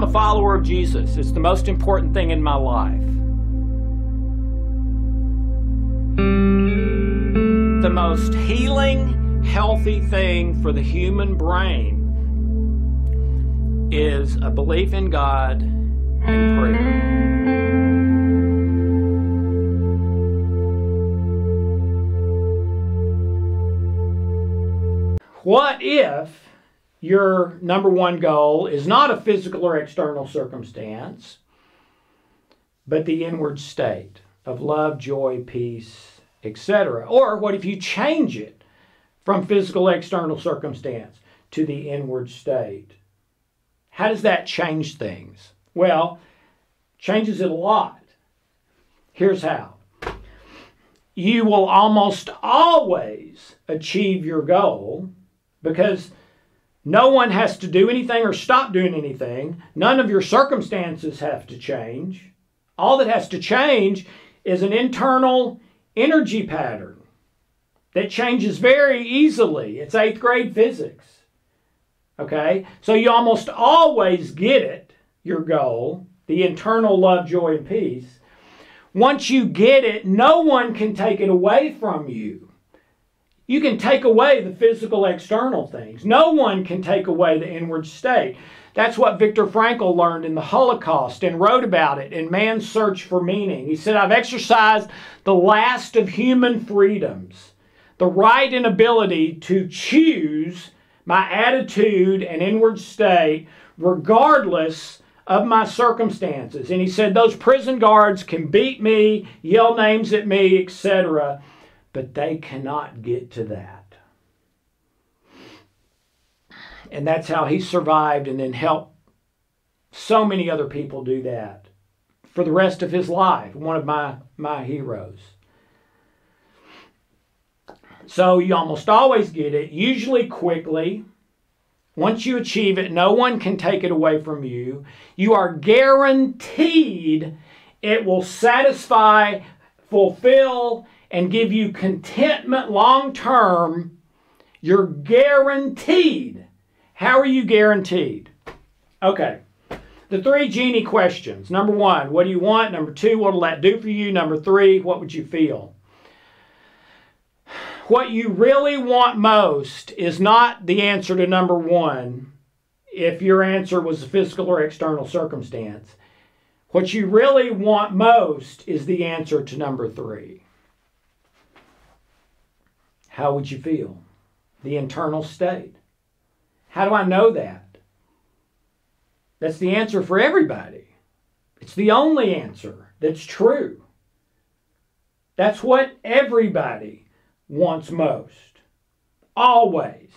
I'm a follower of Jesus. It's the most important thing in my life. The most healing, healthy thing for the human brain is a belief in God and prayer. What if your number one goal is not a physical or external circumstance, but the inward state of love, joy, peace, etc.? Or what if you change it from physical external circumstance to the inward state? How does that change things? Well, changes it a lot. Here's how. You will almost always achieve your goal because no one has to do anything or stop doing anything. None of your circumstances have to change. All that has to change is an internal energy pattern that changes very easily. It's eighth grade physics. Okay? So you almost always get it, your goal, the internal love, joy, and peace. Once you get it, no one can take it away from you. You can take away the physical external things. No one can take away the inward state. That's what Viktor Frankl learned in the Holocaust and wrote about it in Man's Search for Meaning. He said, I've exercised the last of human freedoms, the right and ability to choose my attitude and inward state regardless of my circumstances. And he said, Those prison guards can beat me, yell names at me, etc but they cannot get to that. And that's how he survived and then helped so many other people do that for the rest of his life. One of my, my heroes. So you almost always get it, usually quickly. Once you achieve it, no one can take it away from you. You are guaranteed it will satisfy, fulfill, and give you contentment long term, you're guaranteed. How are you guaranteed? Okay. The three genie questions. Number one, what do you want? Number two, what will that do for you? Number three, what would you feel? What you really want most is not the answer to number one if your answer was a physical or external circumstance. What you really want most is the answer to number three how would you feel? The internal state. How do I know that? That's the answer for everybody. It's the only answer that's true. That's what everybody wants most. Always.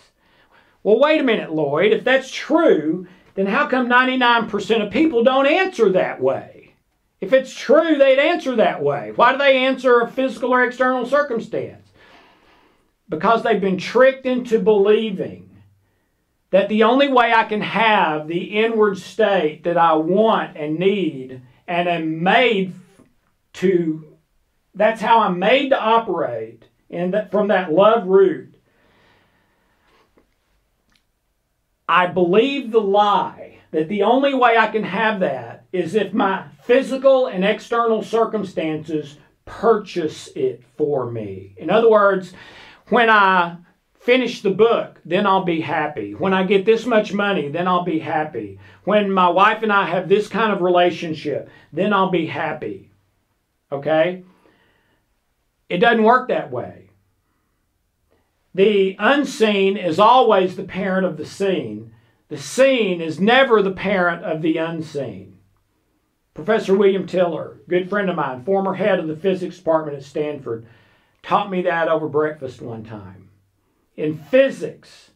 Well, wait a minute, Loyd. If that's true, then how come 99% of people don't answer that way? If it's true, they'd answer that way. Why do they answer a physical or external circumstance? Because they've been tricked into believing that the only way I can have the inward state that I want and need and am made to, that's how I'm made to operate and that from that love root. I believe the lie that the only way I can have that is if my physical and external circumstances purchase it for me. In other words, when I finish the book, then I'll be happy. When I get this much money, then I'll be happy. When my wife and I have this kind of relationship, then I'll be happy. Okay? It doesn't work that way. The unseen is always the parent of the seen. The seen is never the parent of the unseen. Professor William Tiller, good friend of mine, former head of the physics department at Stanford, taught me that over breakfast one time. In physics,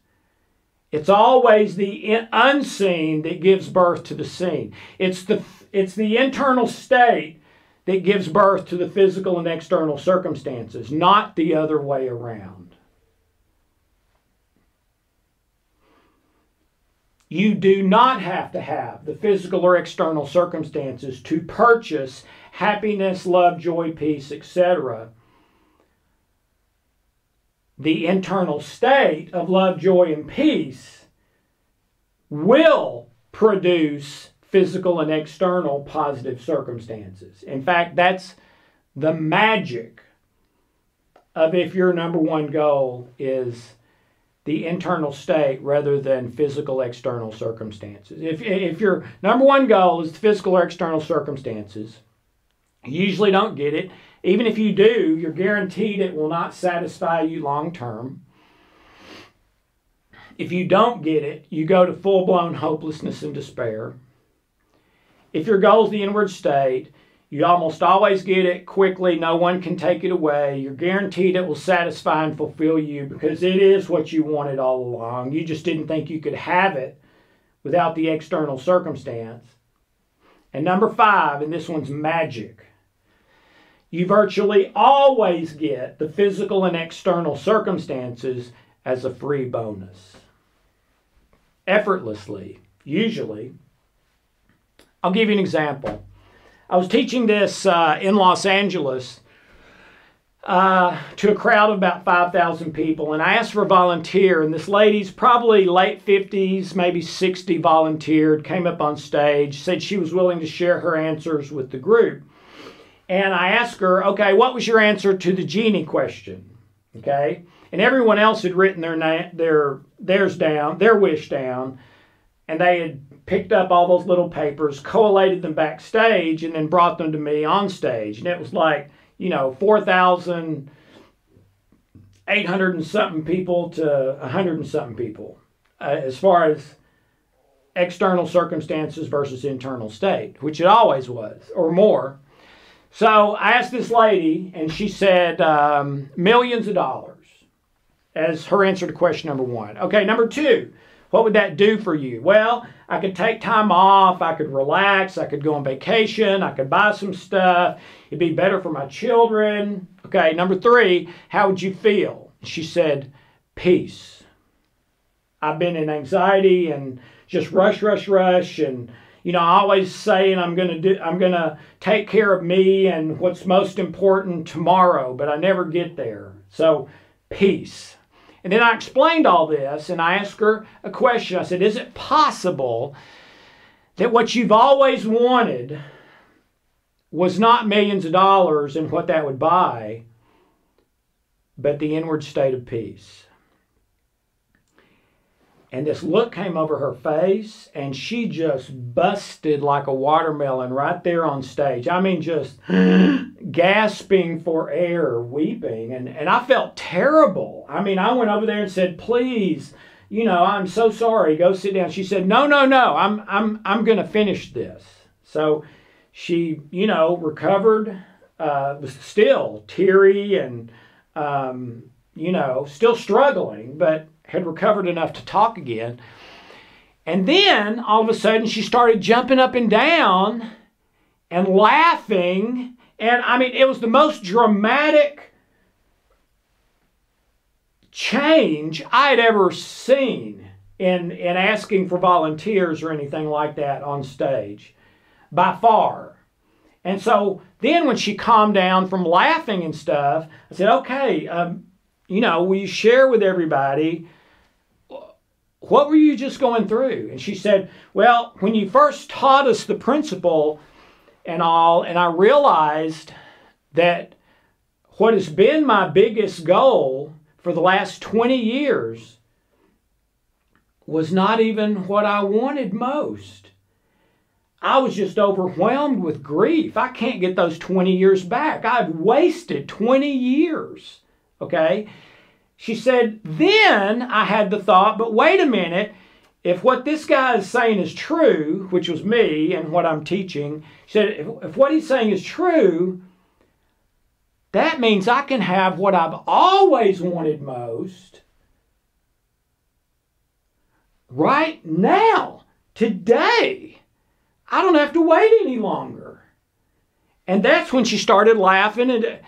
it's always the unseen that gives birth to the seen. It's the, it's the internal state that gives birth to the physical and external circumstances, not the other way around. You do not have to have the physical or external circumstances to purchase happiness, love, joy, peace, etc the internal state of love, joy, and peace will produce physical and external positive circumstances. In fact, that's the magic of if your number one goal is the internal state rather than physical external circumstances. If, if your number one goal is physical or external circumstances, you usually don't get it. Even if you do, you're guaranteed it will not satisfy you long term. If you don't get it, you go to full blown hopelessness and despair. If your goal is the inward state, you almost always get it quickly. No one can take it away. You're guaranteed it will satisfy and fulfill you because it is what you wanted all along. You just didn't think you could have it without the external circumstance. And number five, and this one's magic, you virtually always get the physical and external circumstances as a free bonus. Effortlessly, usually. I'll give you an example. I was teaching this uh, in Los Angeles uh, to a crowd of about 5,000 people, and I asked for a volunteer. And this lady's probably late 50s, maybe 60, volunteered, came up on stage, said she was willing to share her answers with the group. And I asked her, okay, what was your answer to the genie question? Okay. And everyone else had written their, na- their theirs down, their wish down, and they had picked up all those little papers, collated them backstage, and then brought them to me on stage. And it was like, you know, 4,800 and something people to 100 and something people uh, as far as external circumstances versus internal state, which it always was, or more. So I asked this lady, and she said um, millions of dollars as her answer to question number one. Okay, number two, what would that do for you? Well, I could take time off, I could relax, I could go on vacation, I could buy some stuff. It'd be better for my children. Okay, number three, how would you feel? She said, peace. I've been in anxiety and just rush, rush, rush, and you know, I always say, and I'm gonna do, I'm gonna take care of me and what's most important tomorrow, but I never get there. So, peace. And then I explained all this and I asked her a question. I said, Is it possible that what you've always wanted was not millions of dollars and what that would buy, but the inward state of peace? And this look came over her face, and she just busted like a watermelon right there on stage. I mean, just gasping for air, weeping. And, and I felt terrible. I mean, I went over there and said, Please, you know, I'm so sorry. Go sit down. She said, No, no, no, I'm, I'm, I'm going to finish this. So she, you know, recovered, uh, was still teary and, um, you know, still struggling, but had recovered enough to talk again. And then all of a sudden she started jumping up and down and laughing. And I mean, it was the most dramatic change I had ever seen in, in asking for volunteers or anything like that on stage by far. And so then when she calmed down from laughing and stuff, I said, okay, um, you know, will you share with everybody what were you just going through? And she said, Well, when you first taught us the principle and all, and I realized that what has been my biggest goal for the last 20 years was not even what I wanted most. I was just overwhelmed with grief. I can't get those 20 years back. I've wasted 20 years. Okay? She said, Then I had the thought, but wait a minute, if what this guy is saying is true, which was me and what I'm teaching, she said, if, if what he's saying is true, that means I can have what I've always wanted most right now, today. I don't have to wait any longer. And that's when she started laughing. And,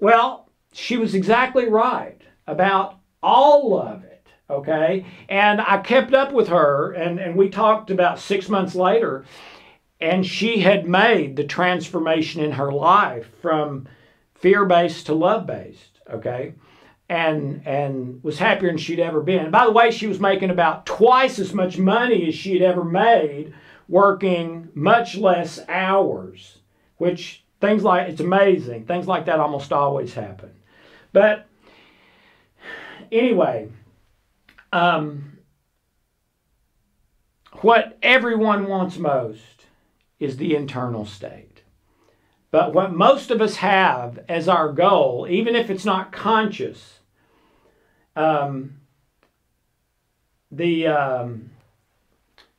well, she was exactly right about all of it. Okay. And I kept up with her, and, and we talked about six months later, and she had made the transformation in her life from fear based to love based. Okay. And, and was happier than she'd ever been. By the way, she was making about twice as much money as she had ever made working much less hours, which things like it's amazing. Things like that almost always happen. But anyway, um, what everyone wants most is the internal state. But what most of us have as our goal, even if it's not conscious, um, the um,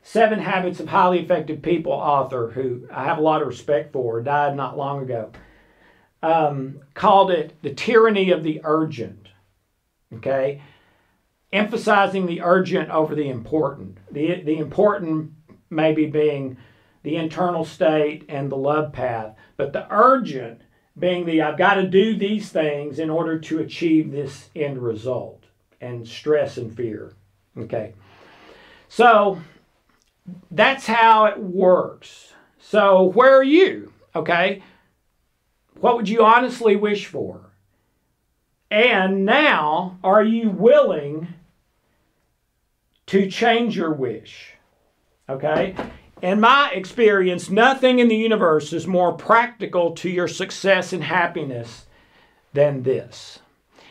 Seven Habits of Highly Effective People author, who I have a lot of respect for, died not long ago, um, called it the tyranny of the urgent. Okay? Emphasizing the urgent over the important. The, the important maybe being the internal state and the love path, but the urgent being the I've got to do these things in order to achieve this end result and stress and fear. Okay. So that's how it works. So where are you? Okay. What would you honestly wish for? And now, are you willing to change your wish? Okay? In my experience, nothing in the universe is more practical to your success and happiness than this.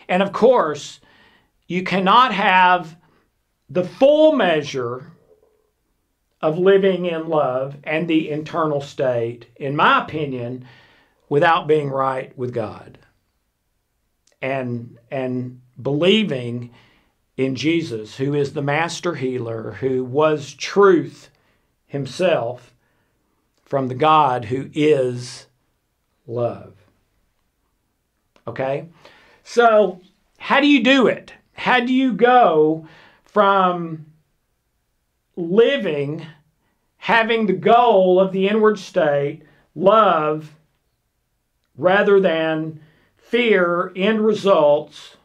And of course, you cannot have the full measure of living in love and the internal state, in my opinion, without being right with God and and believing in Jesus, who is the master healer, who was truth himself from the God who is love. Okay? So, how do you do it? How do you go from living, having the goal of the inward state, love, rather than fear, end results,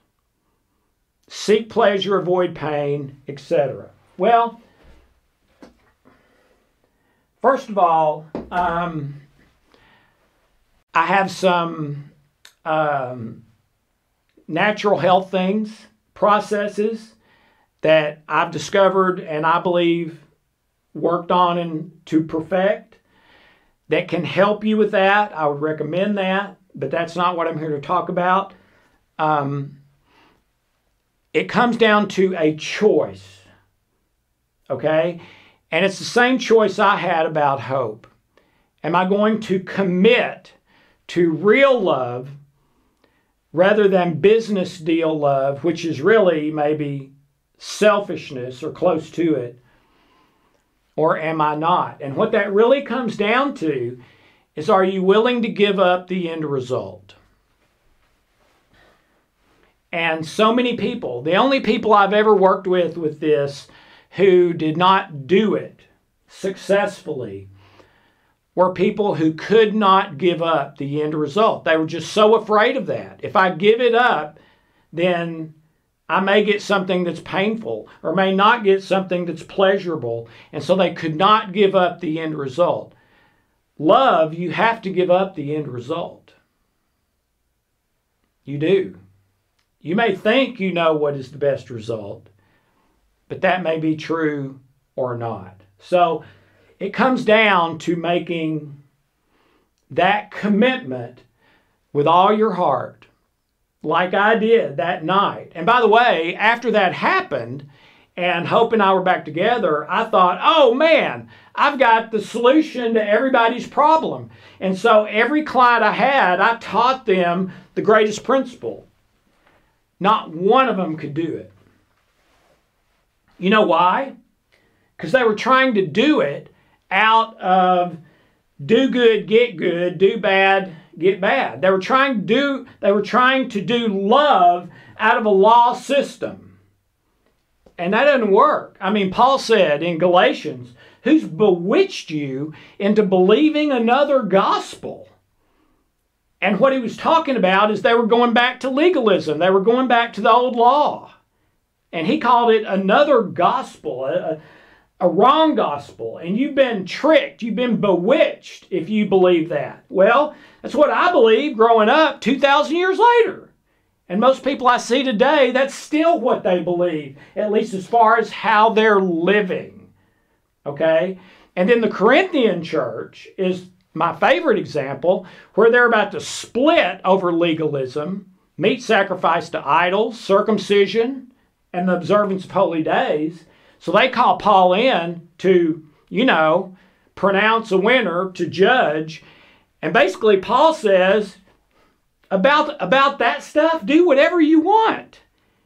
seek pleasure, avoid pain, etc.? Well, first of all, um, I have some um, natural health things, processes that I've discovered and I believe worked on and to perfect that can help you with that. I would recommend that, but that's not what I'm here to talk about. Um, it comes down to a choice, okay? And it's the same choice I had about hope. Am I going to commit to real love rather than business deal love, which is really maybe selfishness or close to it? Or am I not? And what that really comes down to is are you willing to give up the end result? And so many people, the only people I've ever worked with with this who did not do it successfully were people who could not give up the end result. They were just so afraid of that. If I give it up, then I may get something that's painful or may not get something that's pleasurable. And so they could not give up the end result. Love, you have to give up the end result. You do. You may think you know what is the best result, but that may be true or not. So it comes down to making that commitment with all your heart like I did that night. And by the way, after that happened, and Hope and I were back together, I thought, oh man, I've got the solution to everybody's problem. And so every client I had, I taught them the greatest principle. Not one of them could do it. You know why? Because they were trying to do it out of do good, get good, do bad, get bad. They were trying to do they were trying to do love out of a law system. And that doesn't work. I mean, Paul said in Galatians, who's bewitched you into believing another gospel? And what he was talking about is they were going back to legalism. They were going back to the old law. And he called it another gospel, a, a wrong gospel. And you've been tricked. You've been bewitched if you believe that. Well, that's what I believe growing up 2,000 years later. And most people I see today, that's still what they believe, at least as far as how they're living. Okay? And then the Corinthian church is my favorite example where they're about to split over legalism, meat sacrifice to idols, circumcision, and the observance of holy days. So they call Paul in to, you know, pronounce a winner, to judge. And basically, Paul says about, about that stuff, do whatever you want.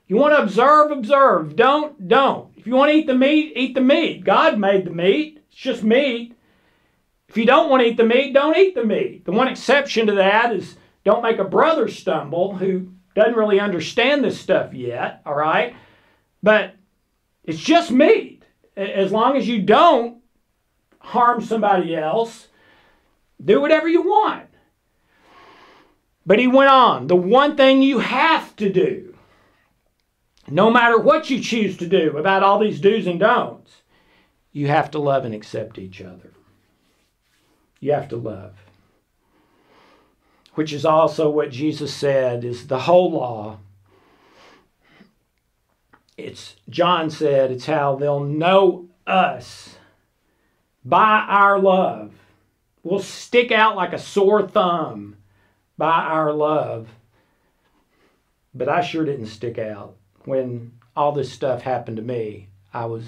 You want to observe, observe. Don't, don't. If you want to eat the meat, eat the meat. God made the meat. It's just meat. If you don't want to eat the meat, don't eat the meat. The one exception to that is don't make a brother stumble who doesn't really understand this stuff yet, all right? But it's just meat. As long as you don't harm somebody else, do whatever you want. But he went on, the one thing you have to do, no matter what you choose to do about all these do's and don'ts, you have to love and accept each other. You have to love. Which is also what Jesus said is the whole law. It's John said it's how they'll know us by our love. We'll stick out like a sore thumb by our love. But I sure didn't stick out when all this stuff happened to me. I was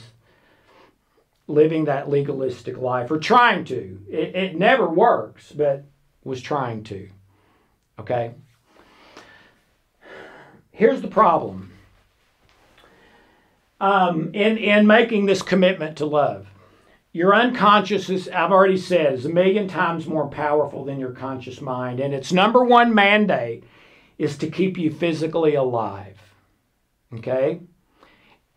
living that legalistic life or trying to. It, it never works, but was trying to. Okay? Here's the problem um, in, in making this commitment to love. Your unconscious, is, I've already said, is a million times more powerful than your conscious mind. And its number one mandate is to keep you physically alive. Okay?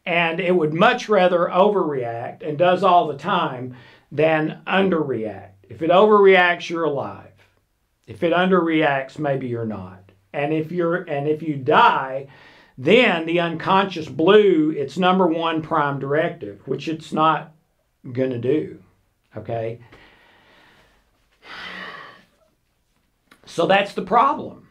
And it would much rather overreact and does all the time than underreact. If it overreacts, you're alive. If it underreacts, maybe you're not. And if you're and if you die, then the unconscious blew its number one prime directive, which it's not going to do. Okay? So that's the problem.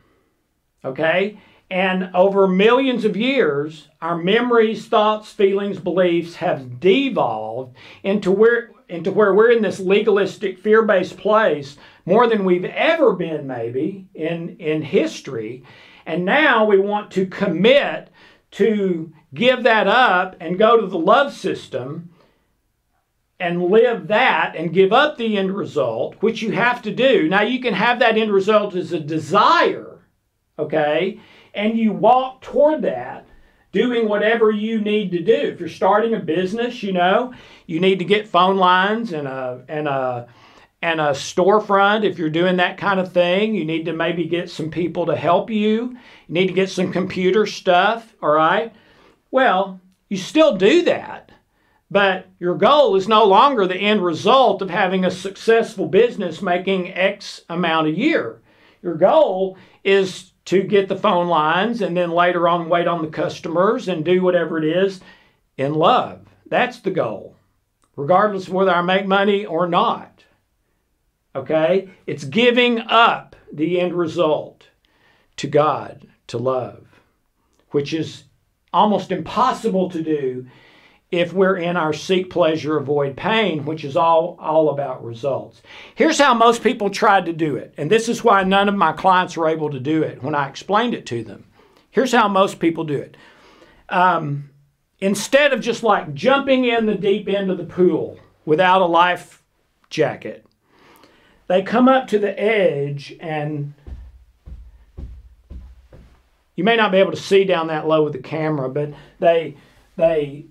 Okay? And over millions of years, our memories, thoughts, feelings, beliefs have devolved into where, into where we're in this legalistic, fear based place more than we've ever been, maybe, in, in history. And now we want to commit to give that up and go to the love system and live that and give up the end result, which you have to do. Now, you can have that end result as a desire, okay? and you walk toward that doing whatever you need to do. If you're starting a business, you know, you need to get phone lines and a and a and a storefront if you're doing that kind of thing. You need to maybe get some people to help you. You need to get some computer stuff, all right? Well, you still do that. But your goal is no longer the end result of having a successful business making X amount a year. Your goal is to get the phone lines and then later on wait on the customers and do whatever it is in love. That's the goal, regardless of whether I make money or not. Okay? It's giving up the end result to God, to love, which is almost impossible to do if we're in our seek pleasure, avoid pain, which is all, all about results. Here's how most people tried to do it, and this is why none of my clients were able to do it when I explained it to them. Here's how most people do it. Um, instead of just like jumping in the deep end of the pool without a life jacket, they come up to the edge and you may not be able to see down that low with the camera, but they they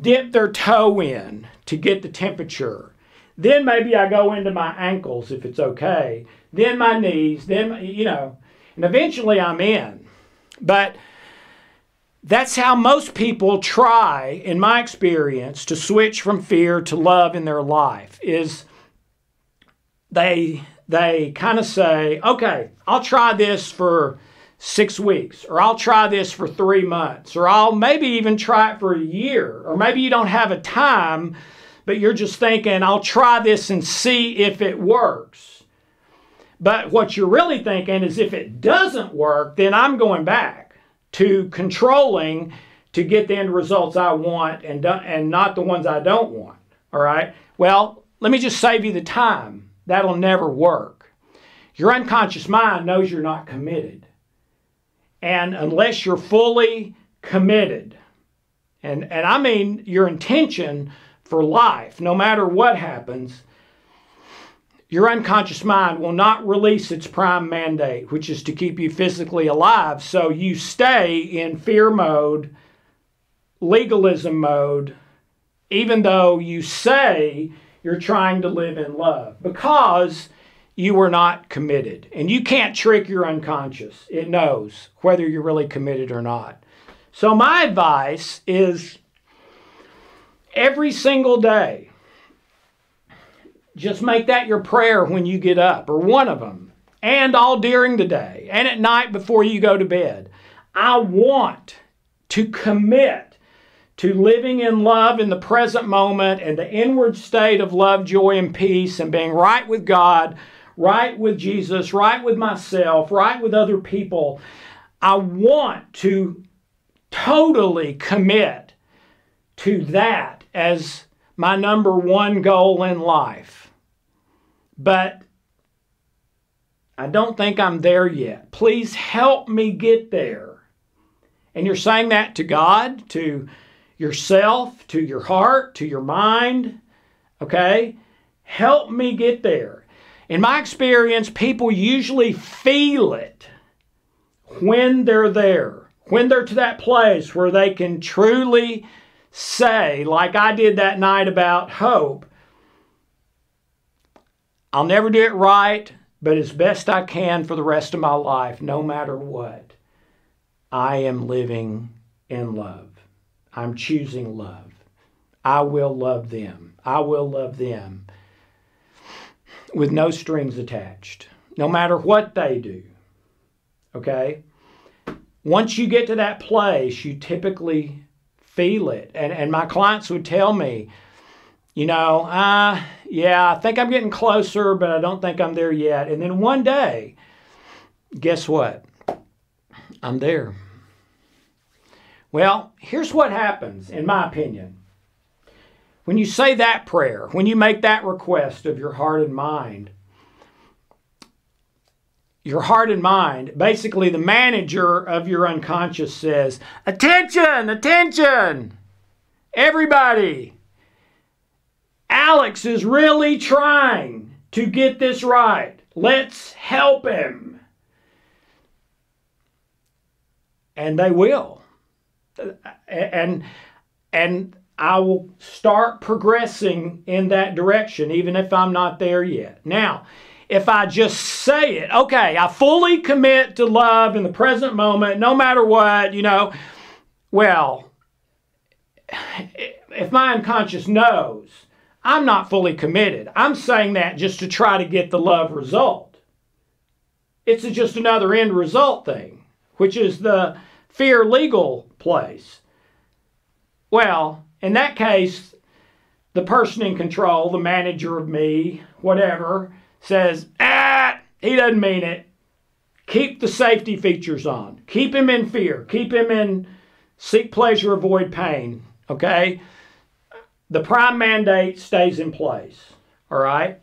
dip their toe in to get the temperature. Then maybe I go into my ankles if it's okay. Then my knees, then, you know, and eventually I'm in. But that's how most people try, in my experience, to switch from fear to love in their life is they they kind of say, okay, I'll try this for six weeks, or I'll try this for three months, or I'll maybe even try it for a year, or maybe you don't have a time, but you're just thinking, I'll try this and see if it works. But what you're really thinking is if it doesn't work, then I'm going back to controlling to get the end results I want and, and not the ones I don't want. All right? Well, let me just save you the time. That'll never work. Your unconscious mind knows you're not committed. And unless you're fully committed, and, and I mean your intention for life, no matter what happens, your unconscious mind will not release its prime mandate, which is to keep you physically alive. So you stay in fear mode, legalism mode, even though you say you're trying to live in love because you were not committed. And you can't trick your unconscious, it knows whether you're really committed or not. So, my advice is every single day, just make that your prayer when you get up, or one of them, and all during the day, and at night before you go to bed. I want to commit to living in love in the present moment and the inward state of love, joy, and peace, and being right with God, right with Jesus, right with myself, right with other people. I want to totally commit to that as my number one goal in life. But I don't think I'm there yet. Please help me get there. And you're saying that to God, to yourself, to your heart, to your mind. Okay? Help me get there. In my experience, people usually feel it when they're there, when they're to that place where they can truly say, like I did that night about hope, I'll never do it right, but as best I can for the rest of my life, no matter what, I am living in love. I'm choosing love. I will love them. I will love them with no strings attached, no matter what they do. Okay? Once you get to that place, you typically feel it. And, and my clients would tell me, you know, uh, yeah, I think I'm getting closer, but I don't think I'm there yet. And then one day, guess what? I'm there. Well, here's what happens, in my opinion. When you say that prayer, when you make that request of your heart and mind, your heart and mind, basically the manager of your unconscious says, Attention, attention, everybody. Alex is really trying to get this right. Let's help him. And they will and and I will start progressing in that direction, even if I'm not there yet. Now, if I just say it, okay, I fully commit to love in the present moment, no matter what, you know, well, if my unconscious knows I'm not fully committed, I'm saying that just to try to get the love result. It's just another end result thing, which is the fear legal place. Well, in that case, the person in control, the manager of me, whatever, says, ah, he doesn't mean it. Keep the safety features on. Keep him in fear. Keep him in seek pleasure, avoid pain. Okay? The prime mandate stays in place. All right?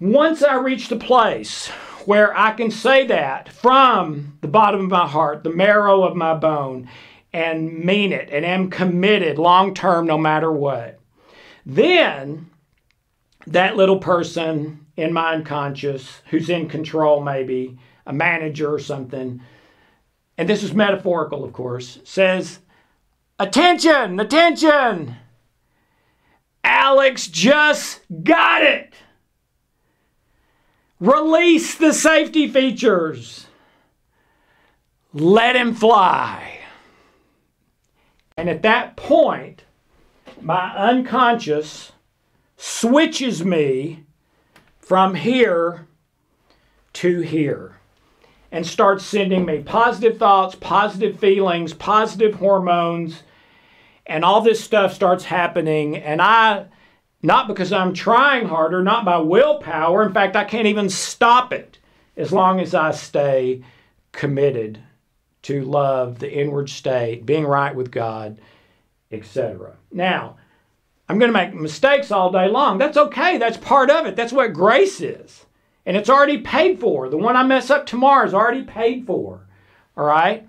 Once I reach the place where I can say that from the bottom of my heart, the marrow of my bone, and mean it and am committed long term no matter what, then that little person in my unconscious who's in control, maybe a manager or something, and this is metaphorical, of course, says, Attention, attention! Alex just got it! Release the safety features. Let him fly. And at that point, my unconscious switches me from here to here and starts sending me positive thoughts, positive feelings, positive hormones, and all this stuff starts happening. And I not because I'm trying harder, not by willpower. In fact, I can't even stop it as long as I stay committed to love, the inward state, being right with God, etc. Now, I'm going to make mistakes all day long. That's okay. That's part of it. That's what grace is. And it's already paid for. The one I mess up tomorrow is already paid for. All right?